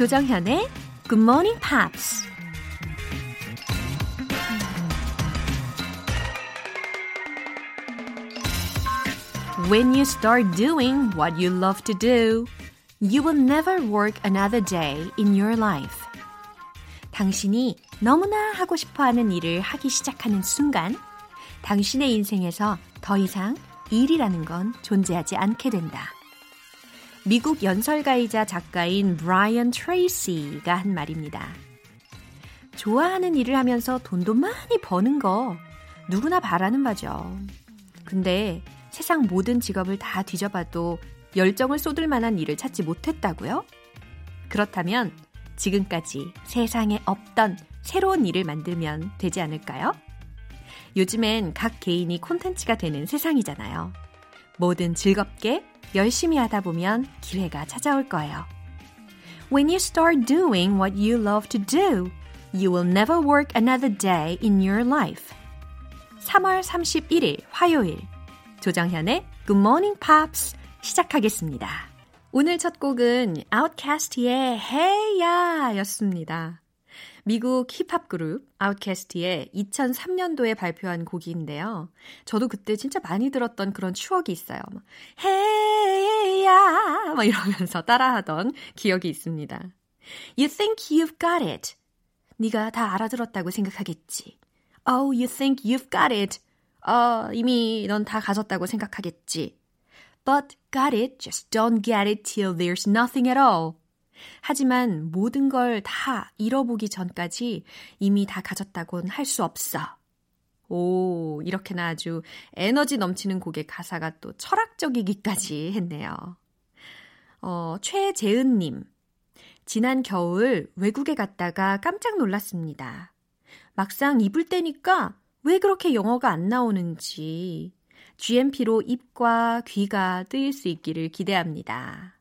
조정현의 Good Morning Pops. When you start doing what you love to do, you will never work another day in your life. 당신이 너무나 하고 싶어 하는 일을 하기 시작하는 순간, 당신의 인생에서 더 이상 일이라는 건 존재하지 않게 된다. 미국 연설가이자 작가인 브라이언 트레이시가 한 말입니다. 좋아하는 일을 하면서 돈도 많이 버는 거 누구나 바라는 바죠. 근데 세상 모든 직업을 다 뒤져봐도 열정을 쏟을 만한 일을 찾지 못했다고요? 그렇다면 지금까지 세상에 없던 새로운 일을 만들면 되지 않을까요? 요즘엔 각 개인이 콘텐츠가 되는 세상이잖아요. 뭐든 즐겁게 열심히 하다 보면 기회가 찾아올 거예요. When you start doing what you love to do, you will never work another day in your life. 3월 31일 화요일 조정현의 Good Morning Pops 시작하겠습니다. 오늘 첫 곡은 Outcast의 Hey Ya 였습니다. 미국 힙합 그룹 아웃캐스트의 2003년도에 발표한 곡인데요. 저도 그때 진짜 많이 들었던 그런 추억이 있어요. 헤이야 막 이러면서 따라하던 기억이 있습니다. You think you've got it. 네가 다 알아들었다고 생각하겠지. Oh, you think you've got it. 어, 이미 넌 다 가졌다고 생각하겠지. But got it, just don't get it till there's nothing at all. 하지만 모든 걸 다 잃어보기 전까지 이미 다 가졌다곤 할 수 없어. 오, 이렇게나 아주 에너지 넘치는 곡의 가사가 또 철학적이기까지 했네요. 어, 최재은님. 지난 겨울 외국에 갔다가 깜짝 놀랐습니다. 막상 입을 때니까 왜 그렇게 영어가 안 나오는지 GMP로 입과 귀가 뜨일 수 있기를 기대합니다.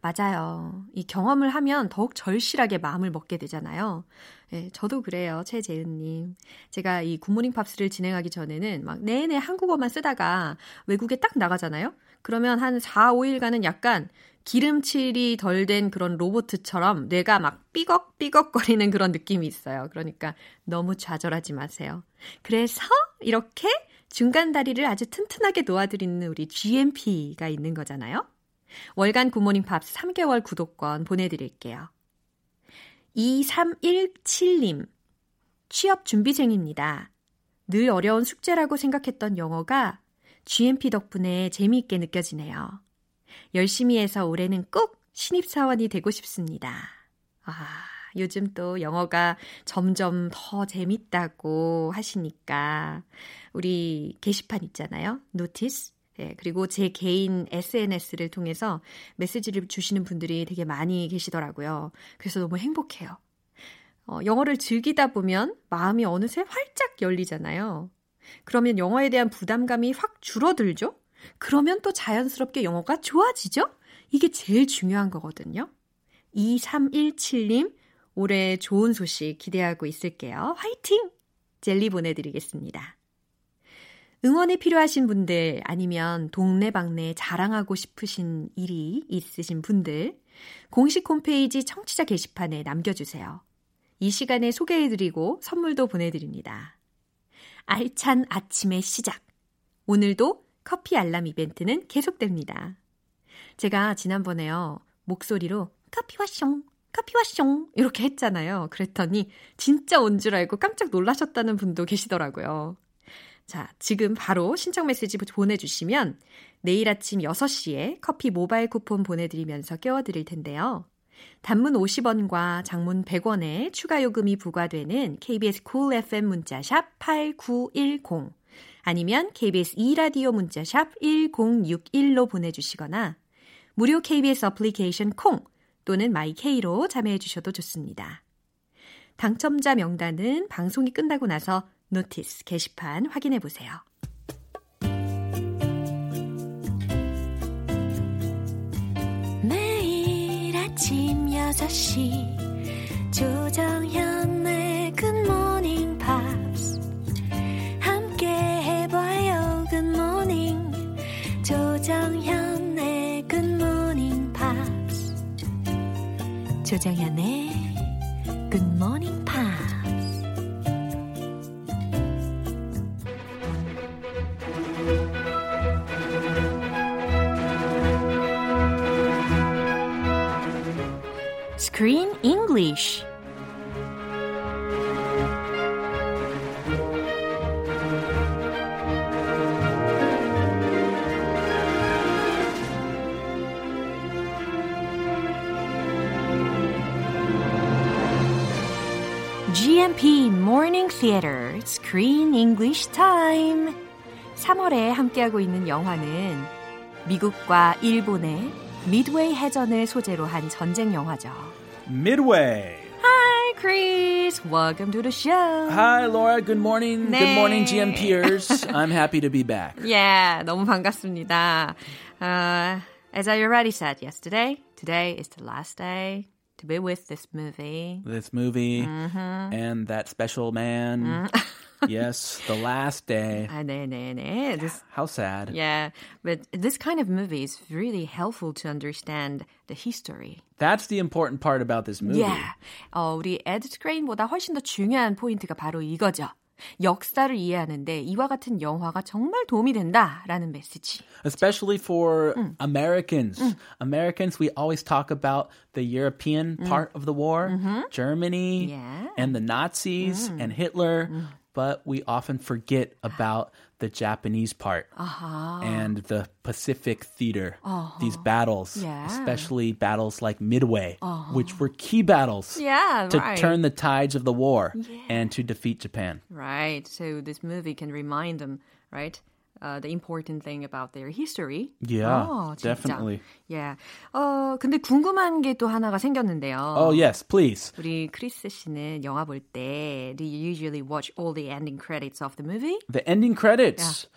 맞아요. 이 경험을 하면 더욱 절실하게 마음을 먹게 되잖아요. 네, 저도 그래요. 최재은님. 제가 이 굿모닝 팝스를 진행하기 전에는 막 내내 한국어만 쓰다가 외국에 딱 나가잖아요. 그러면 한 4, 5일간은 약간 기름칠이 덜 된 그런 로보트처럼 뇌가 막 삐걱삐걱거리는 그런 느낌이 있어요. 그러니까 너무 좌절하지 마세요. 그래서 이렇게 중간 다리를 아주 튼튼하게 놓아드리는 우리 GMP가 있는 거잖아요. 월간 굿모닝 팝스 3개월 구독권 보내드릴게요. 2317님, 취업 준비생입니다. 늘 어려운 숙제라고 생각했던 영어가 GMP 덕분에 재미있게 느껴지네요. 열심히 해서 올해는 꼭 신입사원이 되고 싶습니다. 아, 요즘 또 영어가 점점 더 재밌다고 하시니까 우리 게시판 있잖아요. notice. 네, 그리고 제 개인 SNS를 통해서 메시지를 주시는 분들이 되게 많이 계시더라고요. 그래서 너무 행복해요. 어, 영어를 즐기다 보면 마음이 어느새 활짝 열리잖아요. 그러면 영어에 대한 부담감이 확 줄어들죠? 그러면 또 자연스럽게 영어가 좋아지죠? 이게 제일 중요한 거거든요. 2317님, 올해 좋은 소식 기대하고 있을게요. 화이팅! 젤리 보내드리겠습니다. 응원이 필요하신 분들 아니면 동네방네 자랑하고 싶으신 일이 있으신 분들 공식 홈페이지 청취자 게시판에 남겨주세요. 이 시간에 소개해드리고 선물도 보내드립니다. 알찬 아침의 시작. 오늘도 커피 알람 이벤트는 계속됩니다. 제가 지난번에요, 목소리로 커피 와 숑, 커피 와 숑 이렇게 했잖아요. 그랬더니 진짜 온 줄 알고 깜짝 놀라셨다는 분도 계시더라고요. 자, 지금 바로 신청 메시지 보내주시면 내일 아침 6시에 커피 모바일 쿠폰 보내드리면서 깨워드릴 텐데요. 단문 50원과 장문 100원의 추가 요금이 부과되는 KBS cool FM 문자샵 8910 아니면 KBS 2라디오 문자샵 1061로 보내주시거나 무료 KBS 어플리케이션 콩 또는 마이케이로 참여해 주셔도 좋습니다. 당첨자 명단은 방송이 끝나고 나서 notice 게시판 확인해 보세요. 매일 아침 6시 조정현의 굿모닝 팝스 함께 해봐요 good morning 조정현의 굿모닝 팝스 조정현의 굿모닝 3월에 함께하고 있는 영화는 미국과 일본의 미드웨이 해전을 소재로 한 전쟁 영화죠. Midway. Hi, Chris. Welcome to the show. Hi, Laura. Good morning. 네. Good morning, GMPers. I'm happy to be back. Yeah, 너무 반갑습니다. Uh, as I already said yesterday, today is the last day to be with this movie. This movie Mm-hmm. and that special man. yes, the last day. 아, 네네네. This, How sad. yeah, but this kind of movie is really helpful to understand the history. That's the important part about this movie. Yeah. 어, 우리 에드 스크린보다 훨씬 더 중요한 포인트가 바로 이거죠. 역사를 이해하는데 이와 같은 영화가 정말 도움이 된다라는 메시지. Especially for Americans. Americans, we always talk about the European part of the war, Germany Yeah. and the Nazis and Hitler, but we often forget about the Japanese part uh-huh. and the Pacific theater. Uh-huh. These battles, Yeah. especially battles like Midway, uh-huh. which were key battles Yeah, to right. turn the tides of the war and to defeat Japan. Right. So this movie can remind them, right? Uh, the important thing about their history. Yeah, 어, 진짜. definitely. Yeah. 어, 근데 궁금한 게 또 하나가 생겼는데요. Oh, yes, please. 우리 크리스 씨는 영화 볼 때 do you usually watch all the ending credits of the movie? The ending credits.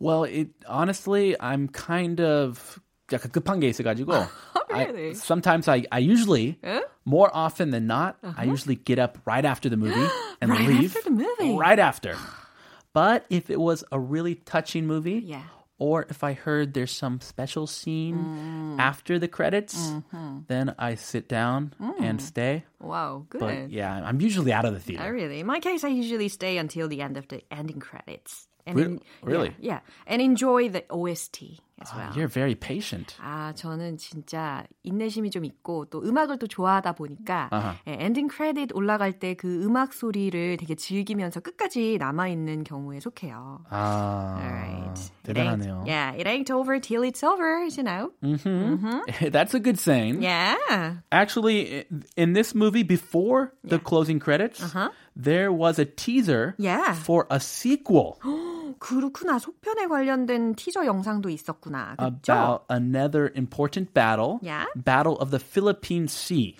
Well, it honestly, I'm kind of 약간 급한 게 있어가지고. Really? I, sometimes I, I usually, more often than not, I usually get up right after the movie and Right leave. after the movie? Right after. But if it was a really touching movie, Yeah. or if I heard there's some special scene Mm. after the credits, Mm-hmm. then I sit down and stay. Wow, good. But yeah, I'm usually out of the Oh, theater. really? In my case, I usually stay until the end of the ending credits. And Re- really? Yeah, yeah. And enjoy the OST as well. You're very patient. 아, 저는 진짜 인내심이 좀 있고 또 음악을 또 좋아하다 보니까 아하. 예, 엔딩 크레딧 올라갈 때 그 음악 소리를 되게 즐기면서 끝까지 남아 있는 경우에 속해요. 아, Alright. 대단하네요. It ain't, yeah, it ain't over till it's over, you know. That's a good saying. Yeah. Actually, i- in this movie, before the closing credits, there was a teaser Yeah. for a sequel 그렇구나. 속편에 관련된 티저 영상도 있었구나. 그죠? about another important battle, Yeah. Battle of the Philippine Sea.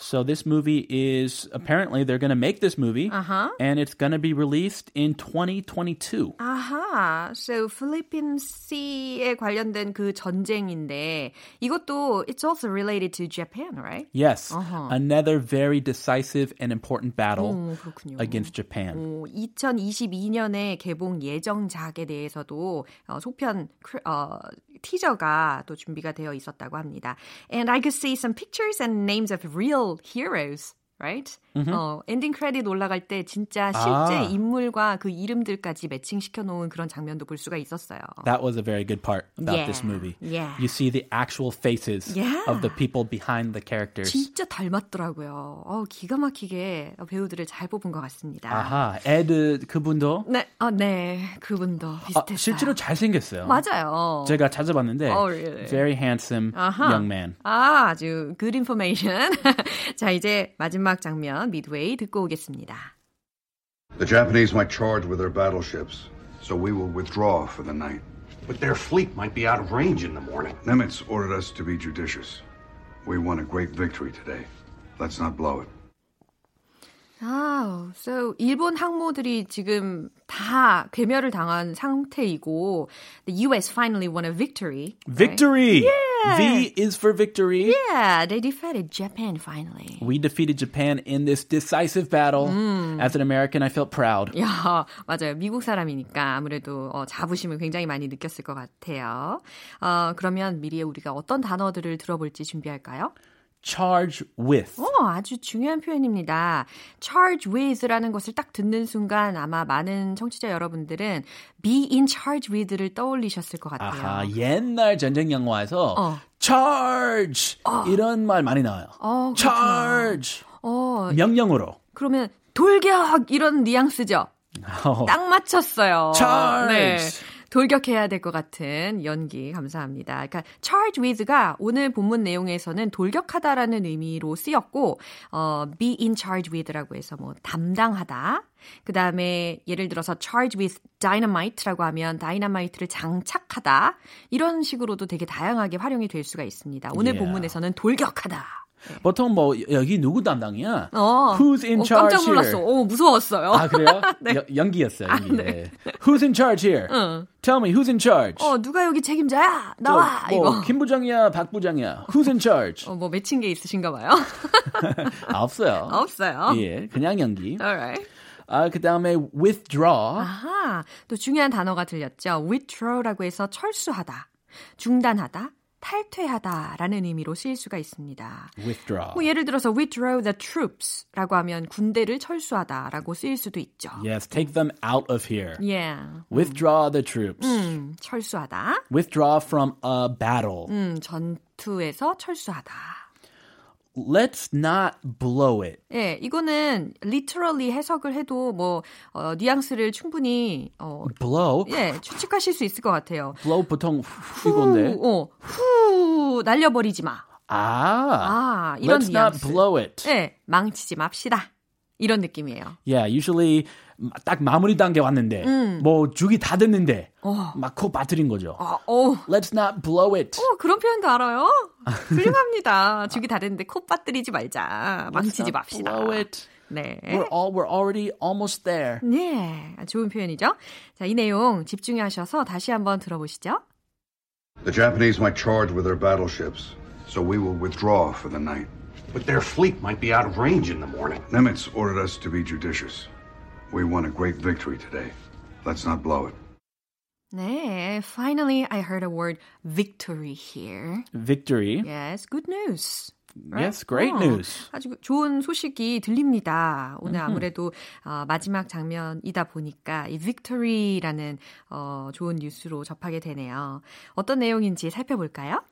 So this movie is apparently they're going to make this movie, Uh-huh. and it's going to be released in 2022. 아하, so Philippine Sea에 관련된 그 전쟁인데 이것도 it's also related to Japan, right? Yes, Uh-huh. another very decisive and important battle 오, 그렇군요. against Japan. 어, 2022년에 개봉 예정작에 대해서도 어, 속편 크- 어, 티저가 또 준비가 되어 있었다고 합니다. And I could see some pictures and names of real heroes. Right? 어, 엔딩 크레딧 올라갈 때 진짜 실제 아. 인물과 그 이름들까지 매칭시켜 놓은 그런 장면도 볼 수가 있었어요. That was a very good part about this Yeah, movie. yeah. You see the actual faces Yeah. of the people behind the characters. 진짜 닮았더라고요. 어, 기가 막히게 배우들을 잘 뽑은 것 같습니다. 아하, 에드 그분도 네, 어, 네, 그분도 아, 비슷했어요. 실제로 잘생겼어요. 맞아요. 제가 찾아봤는데 Oh, really? very handsome 아하. young man. 아, 아주 good information. 자, 이제 마지막 장면 미드웨이 듣고 오겠습니다. The Japanese might charge with their battleships, so we will withdraw for the night. But their fleet might be out of range in the morning. Nimitz ordered us to be judicious. We won a great victory today. Let's not blow it. 아, so 일본 항모들이 지금 다 괴멸을 당한 상태이고 the US finally won a victory. right? V is for victory. Yeah, they defeated Japan finally. We defeated Japan in this decisive battle. Mm. As an American, I felt proud. 야, 맞아요. 미국 사람이니까 아무래도 어, 자부심을 굉장히 많이 느꼈을 것 같아요. 어, 그러면 미리에 우리가 어떤 단어들을 들어볼지 준비할까요? Charge with. 어, 아주 중요한 표현입니다. charge with라는 것을 딱 듣는 순간 아마 많은 청취자 여러분들은 be in charge with를 떠올리셨을 것 같아요. 아하, 옛날 전쟁 영화에서 어. charge 이런 말 많이 나와요. 어, charge 어, 명령으로. 그러면 돌격 이런 뉘앙스죠. 어. 딱 맞췄어요. Charge. 네. 돌격해야 될 것 같은 연기 감사합니다. 그러니까 charge with가 오늘 본문 내용에서는 돌격하다라는 의미로 쓰였고 어, be in charge with라고 해서 뭐 담당하다. 그 다음에 예를 들어서 charge with dynamite라고 하면 다이너마이트를 장착하다. 이런 식으로도 되게 다양하게 활용이 될 수가 있습니다. 오늘 Yeah. 본문에서는 돌격하다. 보통 뭐 여기 누구 담당이야? 어. Who's in 어, charge 깜짝 놀랐어. here? 어, 무서웠어요. 아 그래요? 네. 여- 연기였어요. 연기. 네. 네. Who's in charge here? 응. Tell me who's in charge? 어, 누가 여기 책임자야? 저, 나와! 뭐, 이거. 김 부장이야, 박 부장이야. Who's in charge? 어, 뭐 맺힌 게 있으신가 봐요. 아, 없어요. 없어요. 예, 그냥 연기. Alright. 아, 그 다음에 withdraw. 아하, 또 중요한 단어가 들렸죠. withdraw라고 해서 철수하다, 중단하다, 탈퇴하다라는 의미로 쓰일 수가 있습니다. withdraw. 뭐 예를 들어서 withdraw the troops라고 하면 군대를 철수하다라고 쓰일 수도 있죠. Yes, take them out of here. Yeah. Withdraw the troops. 음, 철수하다. Withdraw from a battle. 음, 전투에서 철수하다. Let's not blow it. 예, 이거는 literally 해석을 해도 뭐 어, 뉘앙스를 충분히 어, blow? 예, 추측하실 수 있을 것 같아요. blow 보통 후, 이건데. 후, 어, 후 날려버리지 마. 아, 아, 이런 let's not 뉘앙스. blow it. 예, 망치지 맙시다. 이런 느낌이에요. Yeah, usually 딱 마무리 단계 왔는데 뭐 죽이 다 됐는데 막코 빠뜨린 거죠. 어, 어, Let's not blow it. 어, 그런 표현도 알아요? 훌륭합니다. 죽이 다 됐는데 코 빠뜨리지 말자. Let's 망치지 not 맙시다. blow it. 네. We're all we're already almost there. 네, 좋은 표현이죠. 자, 이 내용 집중하셔서 다시 한번 들어보시죠. The Japanese might charge with their battleships, so we will withdraw for the night. But their fleet might be out of range in the morning. Nimitz ordered us to be judicious. We won a great victory today. Let's not blow it. 네, finally I heard a word victory here. Victory. Yes, good news. Yes, great 어, news. 아주 좋은 소식이 들립니다. 오늘 아무래도 어, 마지막 장면이다 보니까 이 victory라는 어, 좋은 뉴스로 접하게 되네요. 어떤 내용인지 살펴볼까요?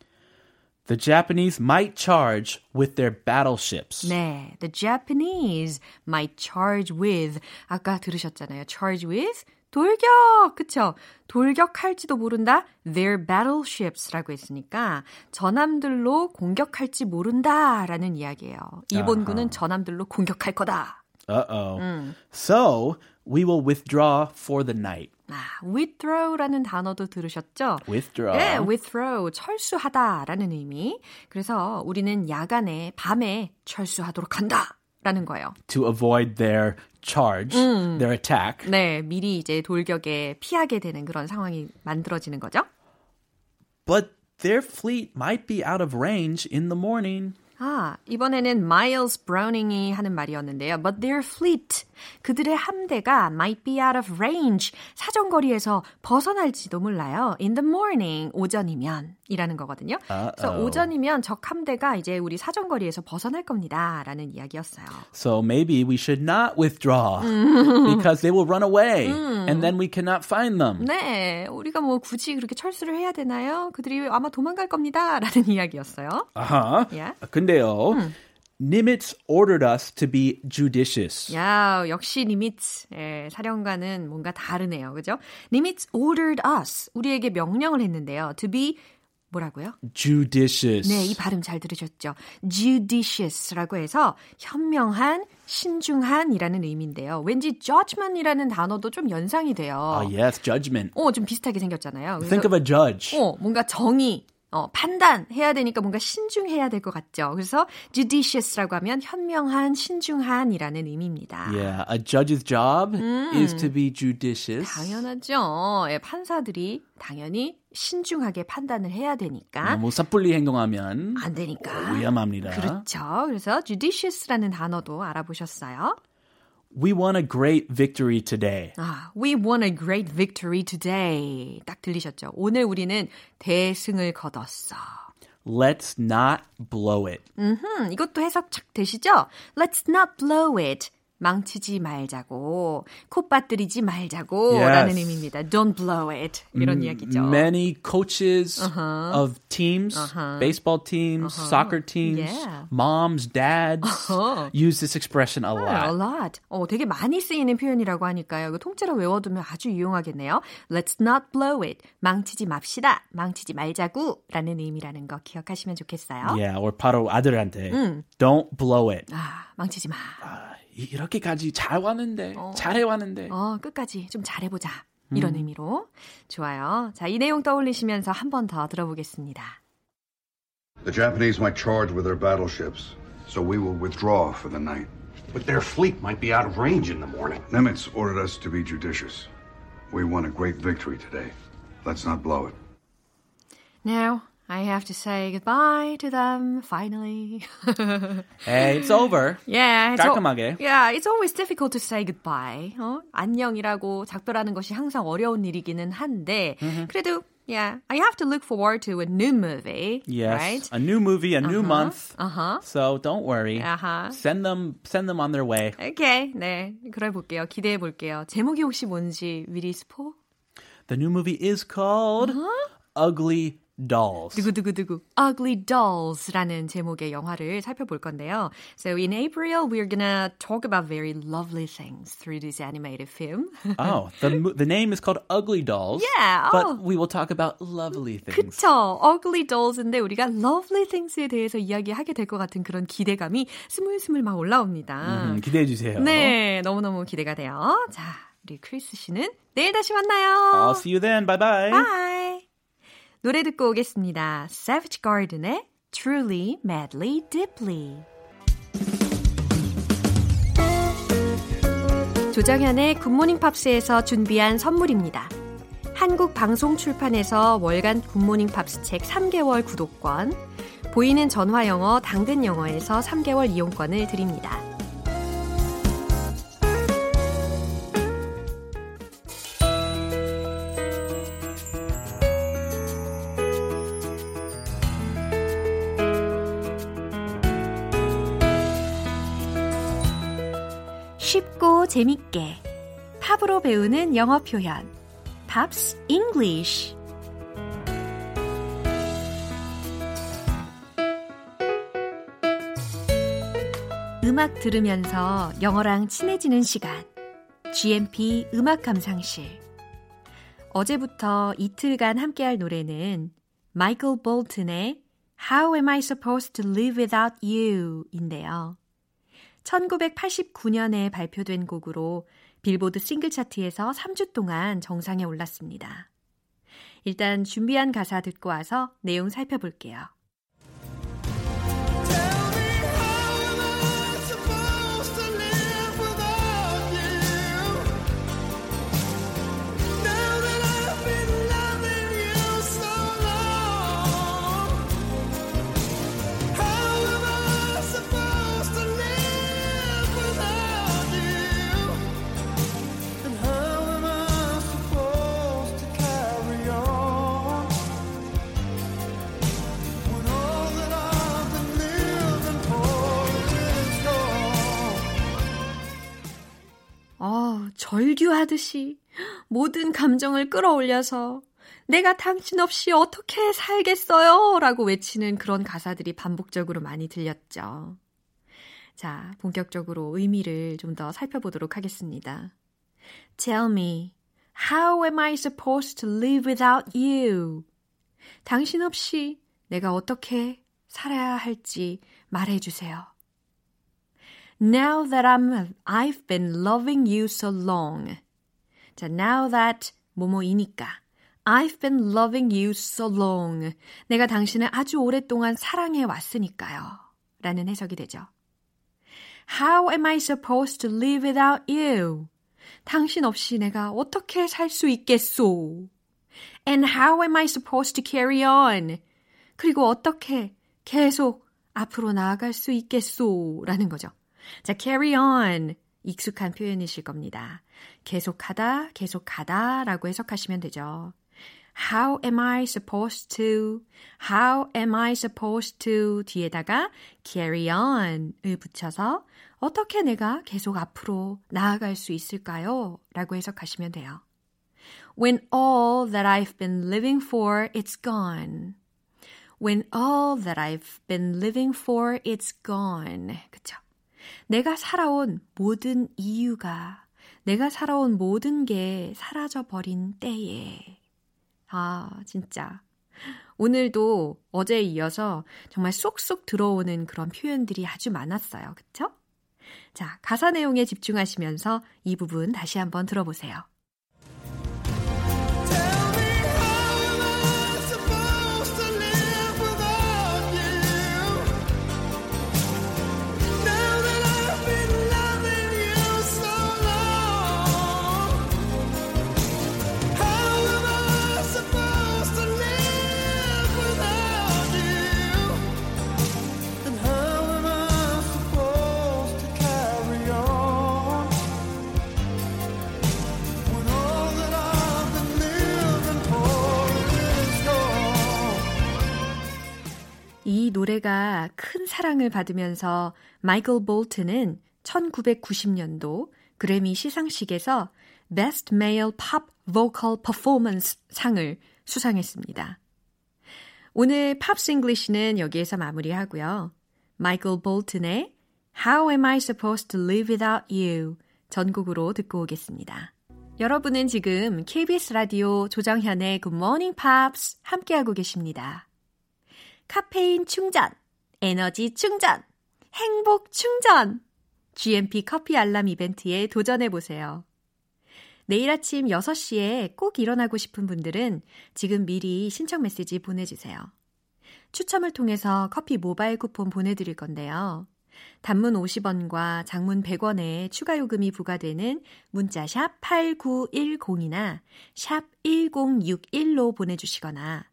The Japanese might charge with their battleships. 네, the Japanese might charge with 아까 들으셨잖아요. charge with 돌격, 그쵸? 돌격할지도 모른다. Their battleships라고 했으니까 전함들로 공격할지 모른다라는 이야기예요. 일본군은 전함들로 공격할 거다. Uh-oh. So, we will withdraw for the night. 아, withdraw라는 단어도 들으셨죠? Withdraw. 네, withdraw, 철수하다라는 의미. 그래서 우리는 야간에, 밤에 철수하도록 한다. 라는 거예요. to avoid their charge, their attack. 네, 미리 이제 돌격에 피하게 되는 그런 상황이 만들어지는 거죠. But their fleet might be out of range in the morning. 아, 이번에는 Miles Browning이 하는 말이었는데요. But their fleet, 그들의 함대가 might be out of range, 사정거리에서 벗어날지도 몰라요. In the morning, 오전이면 이라는 거거든요. 그래서 Uh-oh. 오전이면 적 함대가 이제 우리 사정거리에서 벗어날 겁니다. 라는 이야기였어요. So maybe we should not withdraw because they will run away and then we cannot find them. 네, 우리가 뭐 굳이 그렇게 철수를 해야 되나요? 그들이 아마 도망갈 겁니다. 라는 이야기였어요. Uh-huh. Yeah. 근데요. Nimitz ordered us to be judicious. 야, 역시 니미츠 예, 사령관은 뭔가 다르네요. 그죠? 니미츠 ordered us 우리에게 명령을 했는데요. to be 뭐라고요? Judicious. 네, 이 발음 잘 들으셨죠? judicious라고 해서 현명한, 신중한이라는 의미인데요. 왠지 judgment이라는 단어도 좀 연상이 돼요. Ah, yes, judgment. 어, 좀 비슷하게 생겼잖아요. Think of a judge. 어, 뭔가 정의, 어, 판단해야 되니까 뭔가 신중해야 될 것 같죠. 그래서 judicious라고 하면 현명한, 신중한이라는 의미입니다. Yeah, a judge's job is to be judicious. 당연하죠. 예, 판사들이 당연히 신중하게 판단을 해야 되니까 너무 섣불리 행동하면 안 되니까. 위험합니다. 그렇죠. 그래서 judicious라는 단어도 알아보셨어요? We won a great victory today. 아, we won a great victory today. 딱 들리셨죠? 오늘 우리는 대승을 거뒀어. Let's not blow it. 음, 이것도 해석 착 되시죠? Let's not blow it. 망치지 말자고, 코 빠뜨리지 말자고 Yes. 라는 의미입니다. Don't blow it. 이런 이야기죠. Many coaches of teams, baseball teams, soccer teams, Yeah. moms, dads use this expression a A lot. lot. 어, 되게 많이 쓰이는 표현이라고 하니까요. 이거 통째로 외워두면 아주 유용하겠네요. Let's not blow it. 망치지 맙시다. 망치지 말자고 라는 의미라는 거 기억하시면 좋겠어요. Yeah, or 바로 아들한테 don't blow it. 아, 망치지 마. 아, 이렇게까지 잘 왔는데, 잘해 왔는데. 어, 끝까지 좀 잘해보자. 이런 의미로. 좋아요. 자, 이 내용 떠올리시면서 한 번 더 들어보겠습니다. The Japanese might charge with their battleships, so we will withdraw for the night. But their fleet might be out of range in the morning. Nimitz ordered us to be judicious. We won a great victory today. Let's not blow it. Now, I have to say goodbye to them, finally. Hey, it's over. Yeah, it's al- 깔끔하게. yeah, it's always difficult to say goodbye. 어? 안녕이라고 작별하는 것이 항상 어려운 일이기는 한데, 그래도 yeah, I have to look forward to a new movie, Yes, right? a new movie, a new month. Uh-huh. So don't worry. Uh-huh. Send them, send them on their way. Okay, 네, 그래 볼게요. 기대해 볼게요. 제목이 혹시 뭔지 미리 스포? The new movie is called Ugly Dolls. 두구두구두구 Ugly Dolls라는 제목의 영화를 살펴볼 건데요. So in April, we're gonna talk about very lovely things through this animated film. Oh, the the name is called Ugly Dolls. Yeah, oh. But we will talk about lovely things. 그쵸. Ugly Dolls인데 우리가 lovely things에 대해서 이야기하게 될 것 같은 그런 기대감이 스물스물 막 올라옵니다. 음, 기대해 주세요. 네, 너무너무 기대가 돼요. 자, 우리 크리스 씨는 내일 다시 만나요. I'll see you then. Bye bye. Bye. 노래 듣고 오겠습니다. Savage Garden의 Truly, Madly, Deeply. 조정현의 굿모닝 팝스에서 준비한 선물입니다. 한국 방송 출판에서 월간 굿모닝 팝스 책 3개월 구독권, 보이는 전화 영어 당근 영어에서 3개월 이용권을 드립니다. 쉽고 재밌게 팝으로 배우는 영어 표현. Pops English 음악 들으면서 영어랑 친해지는 시간. GMP 음악 감상실. 어제부터 이틀간 함께할 노래는 마이클 볼튼의 How Am I Supposed to Live Without You 인데요. 1989년에 발표된 곡으로 빌보드 싱글 차트에서 3주 동안 정상에 올랐습니다. 일단 준비한 가사 듣고 와서 내용 살펴볼게요. 절규하듯이 모든 감정을 끌어올려서 내가 당신 없이 어떻게 살겠어요? 라고 외치는 그런 가사들이 반복적으로 많이 들렸죠. 자, 본격적으로 의미를 좀 더 살펴보도록 하겠습니다. Tell me, how am I supposed to live without you? 당신 없이 내가 어떻게 살아야 할지 말해주세요. Now that I'm, I've been loving you so long. 자, now that 뭐뭐이니까. I've been loving you so long. 내가 당신을 아주 오랫동안 사랑해 왔으니까요. 라는 해석이 되죠. How am I supposed to live without you? 당신 없이 내가 어떻게 살 수 있겠소? And how am I supposed to carry on? 그리고 어떻게 계속 앞으로 나아갈 수 있겠소? 라는 거죠. 자, carry on. 익숙한 표현이실 겁니다. 계속하다, 계속하다 라고 해석하시면 되죠. How am I supposed to? How am I supposed to? 뒤에다가 carry on을 붙여서 어떻게 내가 계속 앞으로 나아갈 수 있을까요? 라고 해석하시면 돼요. When all that I've been living for it's gone. When all that I've been living for it's gone. 그쵸? 내가 살아온 모든 이유가 내가 살아온 모든 게 사라져 버린 때에 아, 진짜. 오늘도 어제에 이어서 정말 쏙쏙 들어오는 그런 표현들이 아주 많았어요. 그쵸? 자, 가사 내용에 집중하시면서 이 부분 다시 한번 들어보세요. 이 노래가 큰 사랑을 받으면서 마이클 볼튼은 1990년도 그래미 시상식에서 Best Male Pop Vocal Performance 상을 수상했습니다. 오늘 Pops English는 여기에서 마무리하고요. 마이클 볼튼의 How Am I Supposed to Live Without You 전곡으로 듣고 오겠습니다. 여러분은 지금 KBS 라디오 조정현의 Good Morning Pops 함께하고 계십니다. 카페인 충전, 에너지 충전, 행복 충전. GMP 커피 알람 이벤트에 도전해 보세요. 내일 아침 6시에 꼭 일어나고 싶은 분들은 지금 미리 신청 메시지 보내주세요. 추첨을 통해서 커피 모바일 쿠폰 보내드릴 건데요. 단문 50원과 장문 100원의 추가 요금이 부과되는 문자 샵 8910이나 샵 1061로 보내주시거나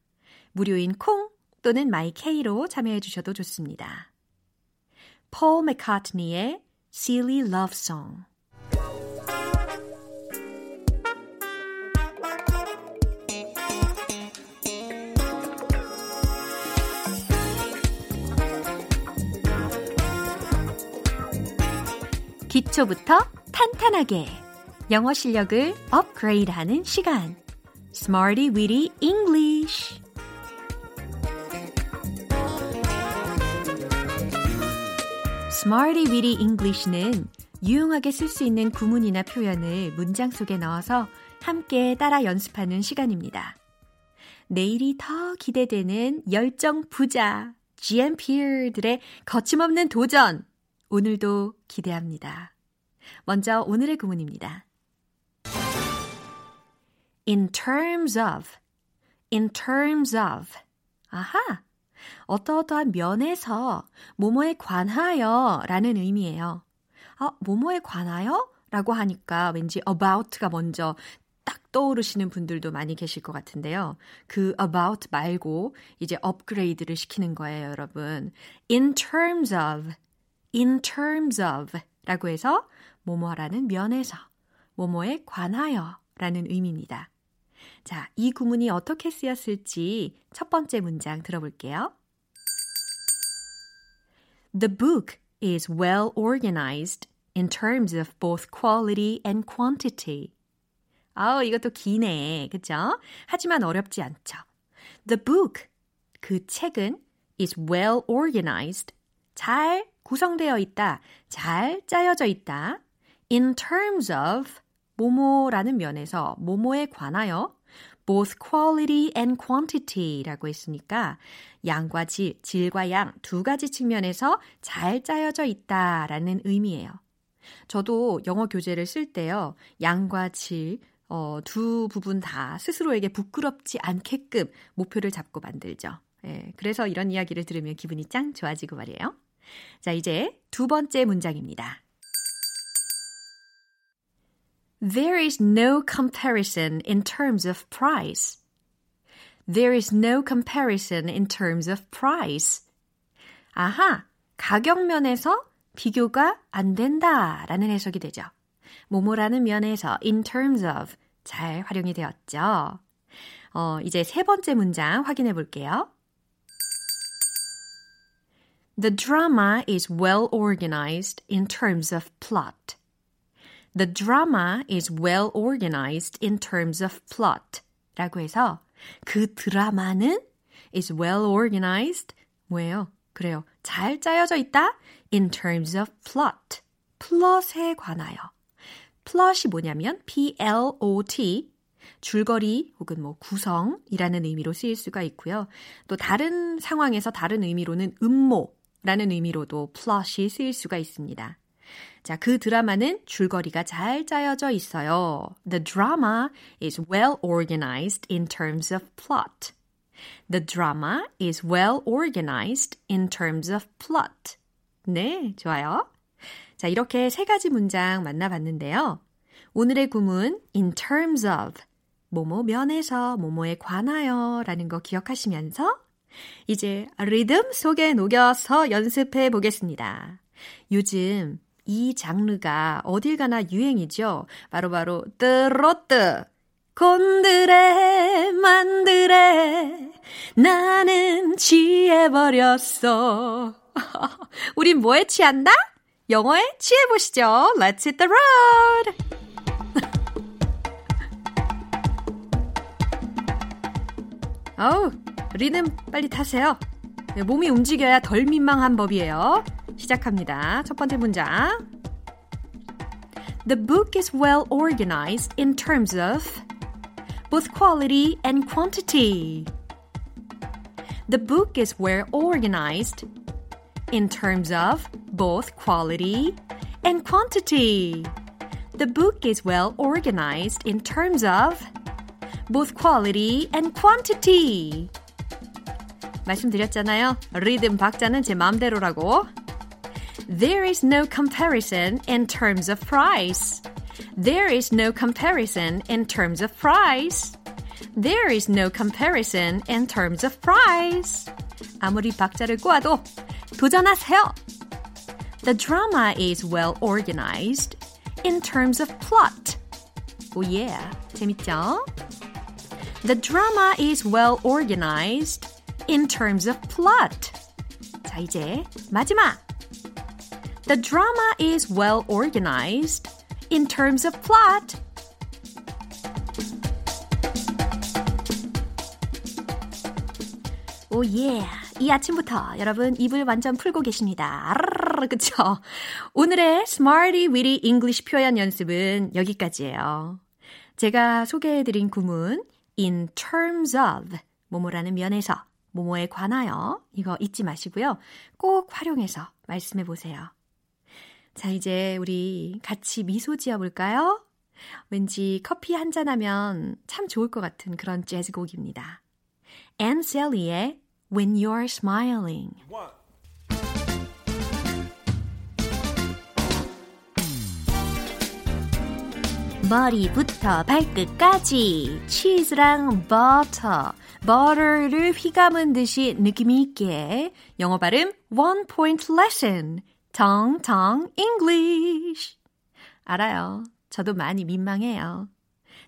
무료인 콩 또는 마이케이로 참여해 주셔도 좋습니다. 폴 맥카트니의 Silly Love Song 기초부터 탄탄하게 영어 실력을 업그레이드하는 시간 Smarty Weedy English Smarty Weedy English는 유용하게 쓸 수 있는 구문이나 표현을 문장 속에 넣어서 함께 따라 연습하는 시간입니다. 내일이 더 기대되는 열정 부자 GMP들의 거침없는 도전 오늘도 기대합니다. 먼저 오늘의 구문입니다. In terms of, in terms of. 아하! 어떠어떠한 면에서 뭐뭐에 관하여 라는 의미예요. 어, 뭐뭐에 관하여? 라고 하니까 왠지 about가 먼저 딱 떠오르시는 분들도 많이 계실 것 같은데요. 그 about 말고 이제 업그레이드를 시키는 거예요, 여러분. in terms of, in terms of 라고 해서 뭐뭐라는 면에서, 뭐뭐에 관하여 라는 의미입니다. 자, 이 구문이 어떻게 쓰였을지 첫 번째 문장 들어볼게요. The book is well organized in terms of both quality and quantity. 아우, 이것도 기네. 그죠? 하지만 어렵지 않죠. The book, 그 책은 is well organized. 잘 구성되어 있다. 잘 짜여져 있다. In terms of 모모라는 면에서 모모에 관하여 both quality and quantity라고 했으니까 양과 질, 질과 양 두 가지 측면에서 잘 짜여져 있다라는 의미예요. 저도 영어 교재를 쓸 때요. 양과 질, 어, 두 부분 다 스스로에게 부끄럽지 않게끔 목표를 잡고 만들죠. 예, 그래서 이런 이야기를 들으면 기분이 짱 좋아지고 말이에요. 자, 이제 두 번째 문장입니다. There is no comparison in terms of price. There is no comparison in terms of price. 아하, 가격 면에서 비교가 안 된다 라는 해석이 되죠. 뭐뭐라는 면에서 in terms of 잘 활용이 되었죠. 어, 이제 세 번째 문장 확인해 볼게요. The drama is well organized in terms of plot. The drama is well organized in terms of plot. 라고 해서 그 드라마는 is well organized. 뭐예요? 그래요. 잘 짜여져 있다. in terms of plot. 플롯에 관하여. 플롯이 뭐냐면 P-L-O-T 줄거리 혹은 뭐 구성이라는 의미로 쓰일 수가 있고요. 또 다른 상황에서 다른 의미로는 음모라는 의미로도 플롯이 쓰일 수가 있습니다. 자, 그 드라마는 줄거리가 잘 짜여져 있어요. The drama is well organized in terms of plot. The drama is well organized in terms of plot. 네, 좋아요. 자, 이렇게 세 가지 문장 만나봤는데요. 오늘의 구문 in terms of 뭐뭐 면에서 뭐뭐에 관하여 라는 거 기억하시면서 이제 리듬 속에 녹여서 연습해 보겠습니다. 요즘 이 장르가 어딜 가나 유행이죠. 바로바로 뜨로뜨 곤드레 만드레 나는 취해버렸어. 우린 뭐에 취한다? 영어에 취해보시죠. Let's hit the road! 어우, 리듬 빨리 타세요. 몸이 움직여야 덜 민망한 법이에요. 시작합니다. 첫 번째 문장. The book is well organized in terms of both quality and quantity. The book is well organized in terms of both quality and quantity. The book is well organized in terms of both quality and quantity. 말씀드렸잖아요. 리듬 박자는 제 마음대로라고. There is no comparison in terms of price. There is no comparison in terms of price. There is no comparison in terms of price. 아무리 박자를 꼬아도 도전하세요. The drama is well organized in terms of plot. Oh yeah, 재밌죠? The drama is well organized in terms of plot. 자, 이제 마지막. The drama is well organized in terms of plot. 오 예. 이 아침부터 여러분 입을 완전 풀고 계십니다. 아르르르, 그쵸? 오늘의 Smarty Weedy English 표현 연습은 여기까지예요. 제가 소개해드린 구문 in terms of 뭐뭐라는 면에서 뭐뭐에 관하여 이거 잊지 마시고요. 꼭 활용해서 말씀해 보세요. 자, 이제 우리 같이 미소 지어 볼까요? 왠지 커피 한 잔 하면 참 좋을 것 같은 그런 재즈 곡입니다. 앤 샐리의 When You're Smiling. 머리부터 발끝까지 치즈랑 버터, 버터를 휘감은 듯이 느낌 있게 영어 발음 One Point Lesson, 텅텅 English. 알아요. 저도 많이 민망해요.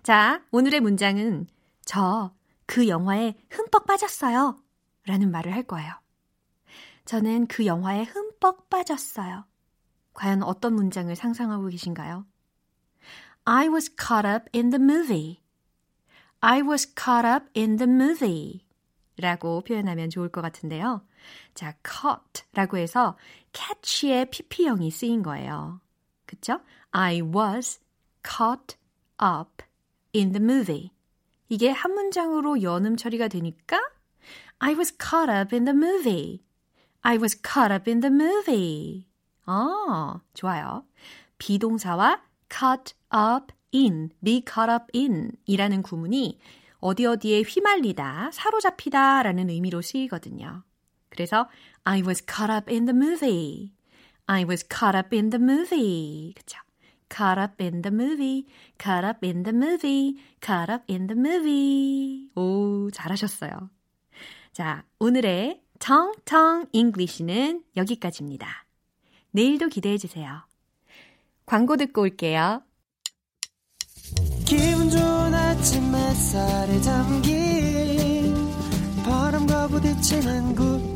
자, 오늘의 문장은 저 그 영화에 흠뻑 빠졌어요. 라는 말을 할 거예요. 저는 그 영화에 흠뻑 빠졌어요. 과연 어떤 문장을 상상하고 계신가요? I was caught up in the movie. I was caught up in the movie. 라고 표현하면 좋을 것 같은데요. 자, caught 라고 해서 catch의 pp형이 쓰인 거예요. 그쵸? I was caught up in the movie. 이게 한 문장으로 연음 처리가 되니까 I was caught up in the movie. I was caught up in the movie. 아, 좋아요. 비동사와 caught up in, be caught up in 이라는 구문이 어디 어디에 휘말리다, 사로잡히다 라는 의미로 쓰이거든요. 그래서 I was caught up in the movie. I was caught up in the movie. 그쵸? Caught up in the movie, caught up in the movie, caught up in the movie. 오, 잘하셨어요. 자, 오늘의 텅텅 English는 여기까지입니다. 내일도 기대해 주세요. 광고 듣고 올게요. 기분 좋은 아침 햇살에 담긴 부딪히는 구름 모양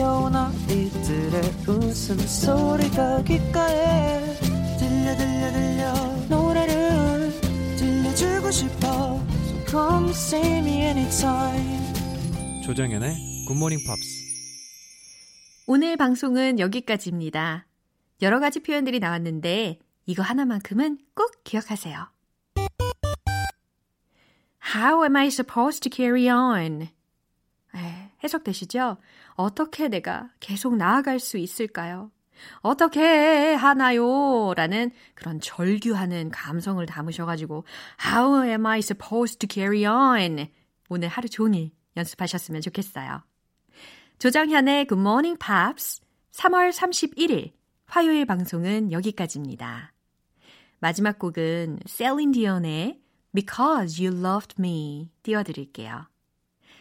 귀여운 아이들의 웃음소리가 귓가에 들려 들려 들려 노래를 들려주고 싶어 So come see me anytime 조정연의 굿모닝 팝스 오늘 방송은 여기까지입니다. 여러 가지 표현들이 나왔는데 이거 하나만큼은 꼭 기억하세요. How am I supposed to carry on? 에, 해석되시죠? 어떻게 내가 계속 나아갈 수 있을까요? 어떻게 하나요? 라는 그런 절규하는 감성을 담으셔가지고 How am I supposed to carry on? 오늘 하루 종일 연습하셨으면 좋겠어요. 조정현의 Good Morning Pops 3월 31일 화요일 방송은 여기까지입니다. 마지막 곡은 셀린 디온의 Because You Loved Me 띄워드릴게요.